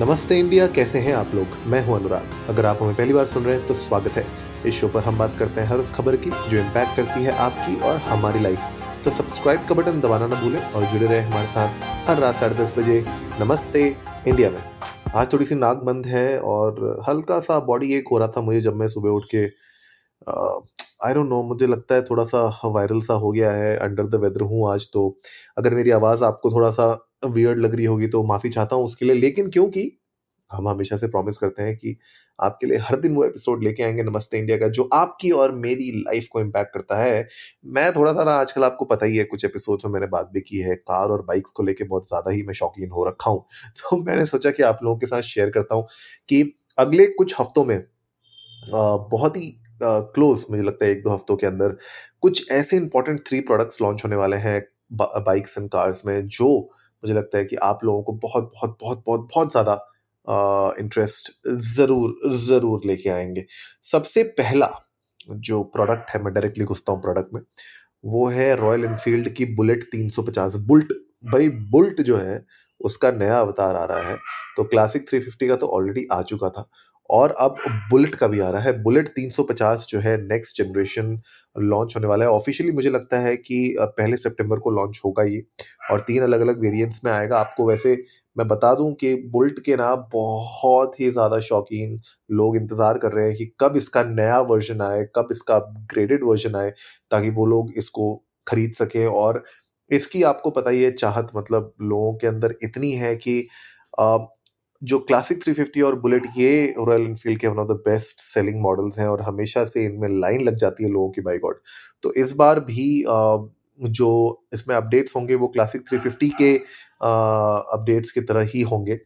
नमस्ते इंडिया, कैसे हैं आप लोग? मैं हूँ अनुराग। अगर आप हमें पहली बार सुन रहे हैं तो स्वागत है। इस शो पर हम बात करते हैं हर उस खबर की, जो इम्पैक्ट करती है आपकी और हमारी लाइफ तो सब्सक्राइब का बटन दबाना ना भूलें और जुड़े रहे हमारे साथ हर रात साढ़े दस बजे नमस्ते इंडिया में। आज थोड़ी सी नाक बंद है और हल्का सा बॉडी एक हो रहा था मुझे जब मैं सुबह उठ के आई डोंट नो मुझे लगता है थोड़ा सा वायरल सा हो गया है अंडर द वेदर हूँ आज तो। अगर मेरी आवाज़ आपको थोड़ा सा वियर्ड लग रही होगी तो माफ़ी चाहता हूँ उसके लिए, लेकिन क्योंकि हम हमेशा से प्रॉमिस करते हैं कि आपके लिए हर दिन वो एपिसोड लेके आएँगे नमस्ते इंडिया का, जो आपकी और मेरी लाइफ को इम्पैक्ट करता है। मैं थोड़ा सा आजकल आपको पता ही है, कुछ एपिसोड में मैंने बात भी की है, कार और बाइक्स को लेके बहुत ज़्यादा ही मैं शौकीन हो रखा हूँ। तो मैंने सोचा कि आप लोगों के साथ शेयर करता हूँ कि अगले कुछ हफ्तों में बहुत ही क्लोज मुझे लगता है एक दो हफ्तों के अंदर कुछ ऐसे इंपॉर्टेंट थ्री प्रोडक्ट्स लॉन्च होने वाले हैं बाइक्स एंड कार्स में, जो मुझे लगता है कि आप लोगों को बहुत बहुत बहुत बहुत बहुत ज़्यादा इंटरेस्ट ज़रूर ज़रूर लेके आएँगे। सबसे पहला जो प्रोडक्ट है, मैं डायरेक्टली घुसता हूँ प्रोडक्ट में, वो है रॉयल इनफील्ड की बुलेट 350 बुल्ट भाई बुल्ट जो है, उसका नया अवतार आ रहा है तो क्लासिक 350 का तो ऑलरेडी आ चुका था। और अब बुलेट का भी आ रहा है। बुलेट 350 जो है नेक्स्ट जनरेशन लॉन्च होने वाला है। ऑफिशियली मुझे लगता है कि पहले सितंबर को लॉन्च होगा ये और तीन अलग अलग वेरिएंट्स में आएगा। आपको वैसे मैं बता दूँ कि बुलेट के ना बहुत ही ज़्यादा शौकीन लोग इंतज़ार कर रहे हैं कि कब इसका नया वर्जन आए, कब इसका अपग्रेडेड वर्जन आए, ताकि वो लोग इसको खरीद सकें और इसकी आपको पता ही है चाहत मतलब लोगों के अंदर इतनी है कि जो क्लासिक 350 और बुलेट ये रॉयल इनफील्ड के one of the best selling models हैं और हमेशा से इनमें लाइन लग जाती है लोगों की बाई गॉड तो इस बार भी जो इसमें अपडेट्स होंगे वो क्लासिक 350 के अपडेट्स की तरह ही होंगे।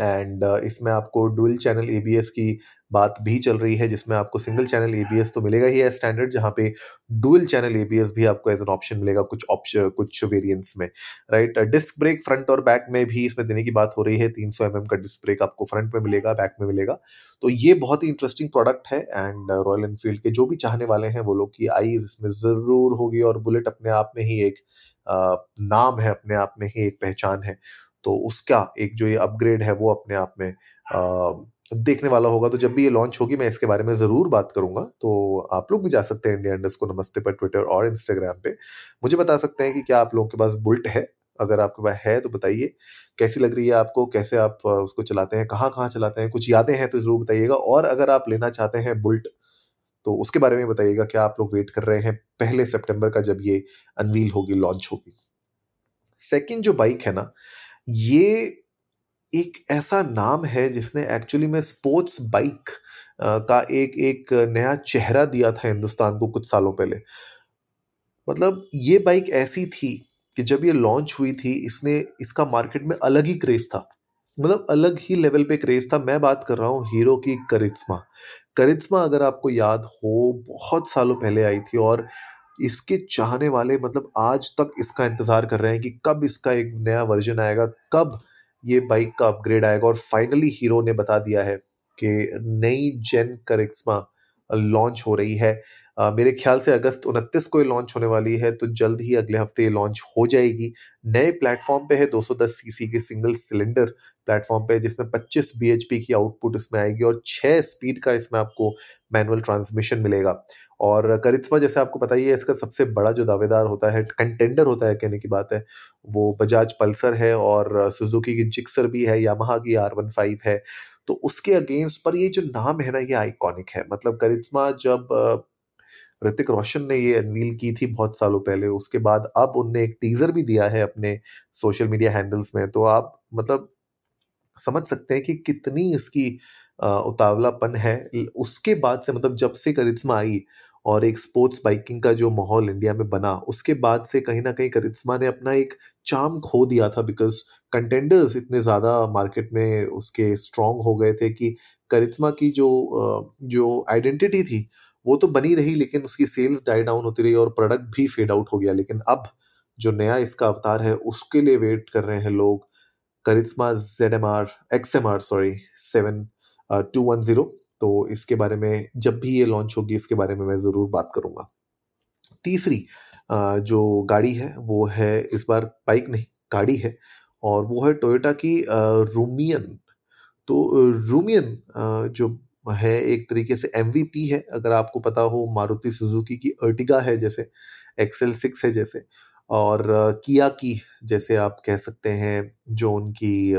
एंड uh, इसमें आपको डुअल चैनल एबीएस की बात भी चल रही है जिसमें आपको सिंगल चैनल एबीएस तो मिलेगा ही है स्टैंडर्ड जहाँ पे डुअल चैनल एबीएस भी आपको एज एन ऑप्शन मिलेगा कुछ ऑप्शन कुछ वेरिएंट्स में राइट डिस्क ब्रेक फ्रंट और बैक में भी इसमें देने की बात हो रही है तीन सौ mm का डिस्क ब्रेक आपको फ्रंट में मिलेगा बैक में मिलेगा। तो ये बहुत ही इंटरेस्टिंग प्रोडक्ट है एंड रॉयल एनफील्ड के जो भी चाहने वाले हैं वो लोग की आईज इसमें ज़रूर होगी और बुलेट अपने आप में ही एक uh, नाम है अपने आप में ही एक पहचान है। तो उसका एक जो ये अपग्रेड है वो अपने आप में देखने वाला होगा। तो जब भी ये लॉन्च होगी, मैं इसके बारे में ज़रूर बात करूँगा। तो आप लोग भी जा सकते हैं इंडिया इंडस्ट को नमस्ते पर ट्विटर और इंस्टाग्राम पे। मुझे बता सकते हैं कि क्या आप लोगों के पास बुल्ट है? अगर आपके पास है तो बताइए। कैसी लग रही है आपको? कैसे आप उसको चलाते हैं? कहाँ कहाँ चलाते हैं? कुछ यादें हैं तो ज़रूर बताइएगा। और अगर आप लेना चाहते हैं बुल्ट तो उसके बारे में बताइएगा क्या आप लोग वेट कर रहे हैं पहले सितंबर का जब ये अनवील होगी लॉन्च होगी। सेकंड जो बाइक है ना ये एक ऐसा नाम है जिसने एक्चुअली में स्पोर्ट्स बाइक का एक एक नया चेहरा दिया था हिंदुस्तान को कुछ सालों पहले। मतलब ये बाइक ऐसी थी कि जब ये लॉन्च हुई थी, इसने, इसका मार्केट में अलग ही क्रेज था। मतलब अलग ही लेवल पे क्रेज था। मैं बात कर रहा हूँ हीरो की करिश्मा करिश्मा अगर आपको याद हो, बहुत सालों पहले आई थी और इसके चाहने वाले मतलब आज तक इसका इंतज़ार कर रहे हैं कि कब इसका एक नया वर्जन आएगा, कब ये बाइक का अपग्रेड आएगा और फाइनली हीरो ने बता दिया है कि नई जेन करिश्मा लॉन्च हो रही है। मेरे ख्याल से अगस्त उनतीस को ये लॉन्च होने वाली है तो जल्द ही अगले हफ़्ते ये लॉन्च हो जाएगी। नए प्लेटफॉर्म पे है 210 सीसी के सिंगल सिलेंडर प्लेटफॉर्म पे जिसमें 25 बी की आउटपुट इसमें आएगी और 6 स्पीड का इसमें आपको मैनुअल ट्रांसमिशन मिलेगा। और करिश्मा, जैसे आपको पता ही है, इसका सबसे बड़ा जो दावेदार होता है कंटेंडर होता है, कहने की बात है, वो बजाज पल्सर है और सुजुकी की जिक्सर भी है यामाहा की आर वन फाइव है। तो उसके अगेंस्ट पर ये जो नाम है ना, ये आइकॉनिक है। मतलब करिश्मा जब ऋतिक रोशन ने ये अनवील की थी बहुत सालों पहले, उसके बाद अब उनने एक टीजर भी दिया है अपने सोशल मीडिया हैंडल्स में। तो आप मतलब समझ सकते हैं कि कितनी इसकी उतावलापन है। उसके बाद से मतलब जब से करिश्मा आई और एक स्पोर्ट्स बाइकिंग का जो माहौल इंडिया में बना, उसके बाद से कहीं ना कहीं करिश्मा ने अपना एक चाम खो दिया था बिकॉज़ कंटेंडर्स इतने ज़्यादा मार्केट में उसके स्ट्रॉन्ग हो गए थे कि करिश्मा की जो जो आइडेंटिटी थी, वो तो बनी रही लेकिन उसकी सेल्स डाई डाउन होती रही और प्रोडक्ट भी फेड आउट हो गया। लेकिन अब जो नया इसका अवतार है, उसके लिए वेट कर रहे हैं लोग Karizma Z M R X M R sorry seven two one zero तो इसके बारे में, जब भी ये लॉन्च होगी, इसके बारे में मैं ज़रूर बात करूँगा। तीसरी जो गाड़ी है, वो है इस बार बाइक नहीं, गाड़ी है और वो है टोयोटा की रूमियन तो रूमियन जो है, एक तरीके से एमवीपी है, अगर आपको पता हो, मारुति सुजुकी की अर्टिगा है जैसे एक्सेल सिक्स है जैसे, और किया की जैसे आप कह सकते हैं, जो उनकी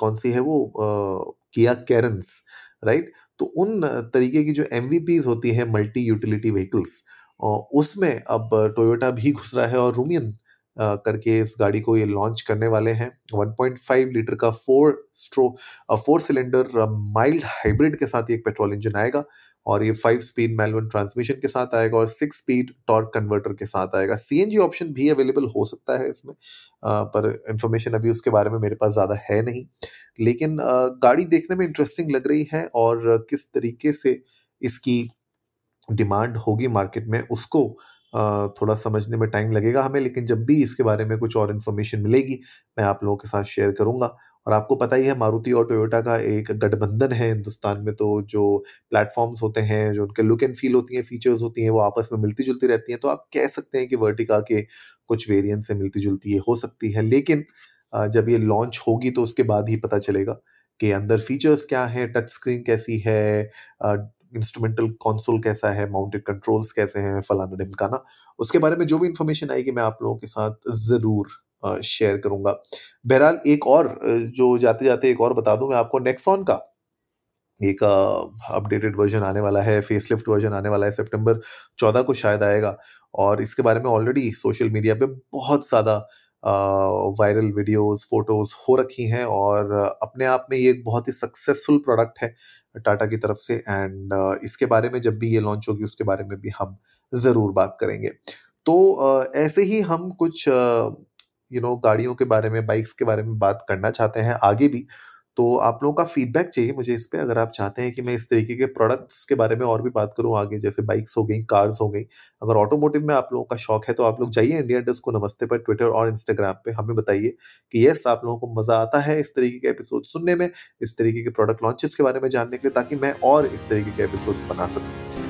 कौन सी है वो किया कैरन्स राइट तो उन तरीके की जो एम होती हैं मल्टी यूटिलिटी व्हीकल्स उसमें अब टोयोटा भी घुस रहा है और रूमियन करके इस गाड़ी को ये लॉन्च करने वाले हैं। 1.5 लीटर का four stroke four cylinder mild hybrid के साथ एक पेट्रोल इंजन आएगा और ये फाइव स्पीड मैनुअल ट्रांसमिशन के साथ आएगा और सिक्स स्पीड टॉर्क कन्वर्टर के साथ आएगा। सीएनजी ऑप्शन भी अवेलेबल हो सकता है इसमें आ, पर इंफॉर्मेशन अभी उसके बारे में मेरे पास ज़्यादा है नहीं। लेकिन आ, गाड़ी देखने में इंटरेस्टिंग लग रही है और किस तरीके से इसकी डिमांड होगी मार्केट में उसको थोड़ा समझने में टाइम लगेगा हमें, लेकिन जब भी इसके बारे में कुछ और इन्फॉर्मेशन मिलेगी, मैं आप लोगों के साथ शेयर करूँगा। और आपको पता ही है, मारुति और टोयोटा का एक गठबंधन है हिंदुस्तान में तो जो प्लेटफॉर्म्स होते हैं, जो उनके लुक एंड फील होती हैं फीचर्स होती हैं, वो आपस में मिलती जुलती रहती हैं तो आप कह सकते हैं कि वर्टिका के कुछ वेरियंट से मिलती जुलती ये हो सकती है। लेकिन जब ये लॉन्च होगी तो उसके बाद ही पता चलेगा कि अंदर फीचर्स क्या हैं टच स्क्रीन कैसी है इंस्ट्रूमेंटल कंसोल कैसा है माउंटेड कंट्रोल्स कैसे हैं, फलाना ढिमकाना, उसके बारे में जो भी इंफॉर्मेशन आएगी मैं आप लोगों के साथ ज़रूर शेयर करूँगा। बहरहाल एक और जो जाते जाते एक और बता दूँ मैं आपको नेक्सॉन का। एक अपडेटेड वर्जन आने वाला है फेसलिफ्ट वर्जन आने वाला है सितंबर चौदह को शायद आएगा। और इसके बारे में ऑलरेडी सोशल मीडिया पे बहुत ज़्यादा वायरल वीडियोस फ़ोटोज़ हो रखी हैं और अपने आप में ये एक बहुत ही सक्सेसफुल प्रोडक्ट है टाटा की तरफ़ से एंड इसके बारे में जब भी ये लॉन्च होगी उसके बारे में भी हम ज़रूर बात करेंगे। तो ऐसे ही हम कुछ यू नो गाड़ियों के बारे में बाइक्स के बारे में बात करना चाहते हैं आगे भी। तो आप लोगों का फीडबैक चाहिए मुझे इस पर अगर आप चाहते हैं कि मैं इस तरीके के प्रोडक्ट्स के बारे में और भी बात करूँ आगे, जैसे बाइक्स हो गई कार्स हो गई, अगर ऑटोमोटिव में आप लोगों का शौक है तो आप लोग जाइए इंडिया डेस्क को नमस्ते पर ट्विटर और इंस्टाग्राम पर हमें बताइए कि येस आप लोगों को मज़ा आता है इस तरीके के एपिसोड सुनने में, इस तरीके के प्रोडक्ट लॉन्चेस के बारे में जानने के लिए, ताकि मैं और इस तरीके के एपिसोड्स बना सकूँ।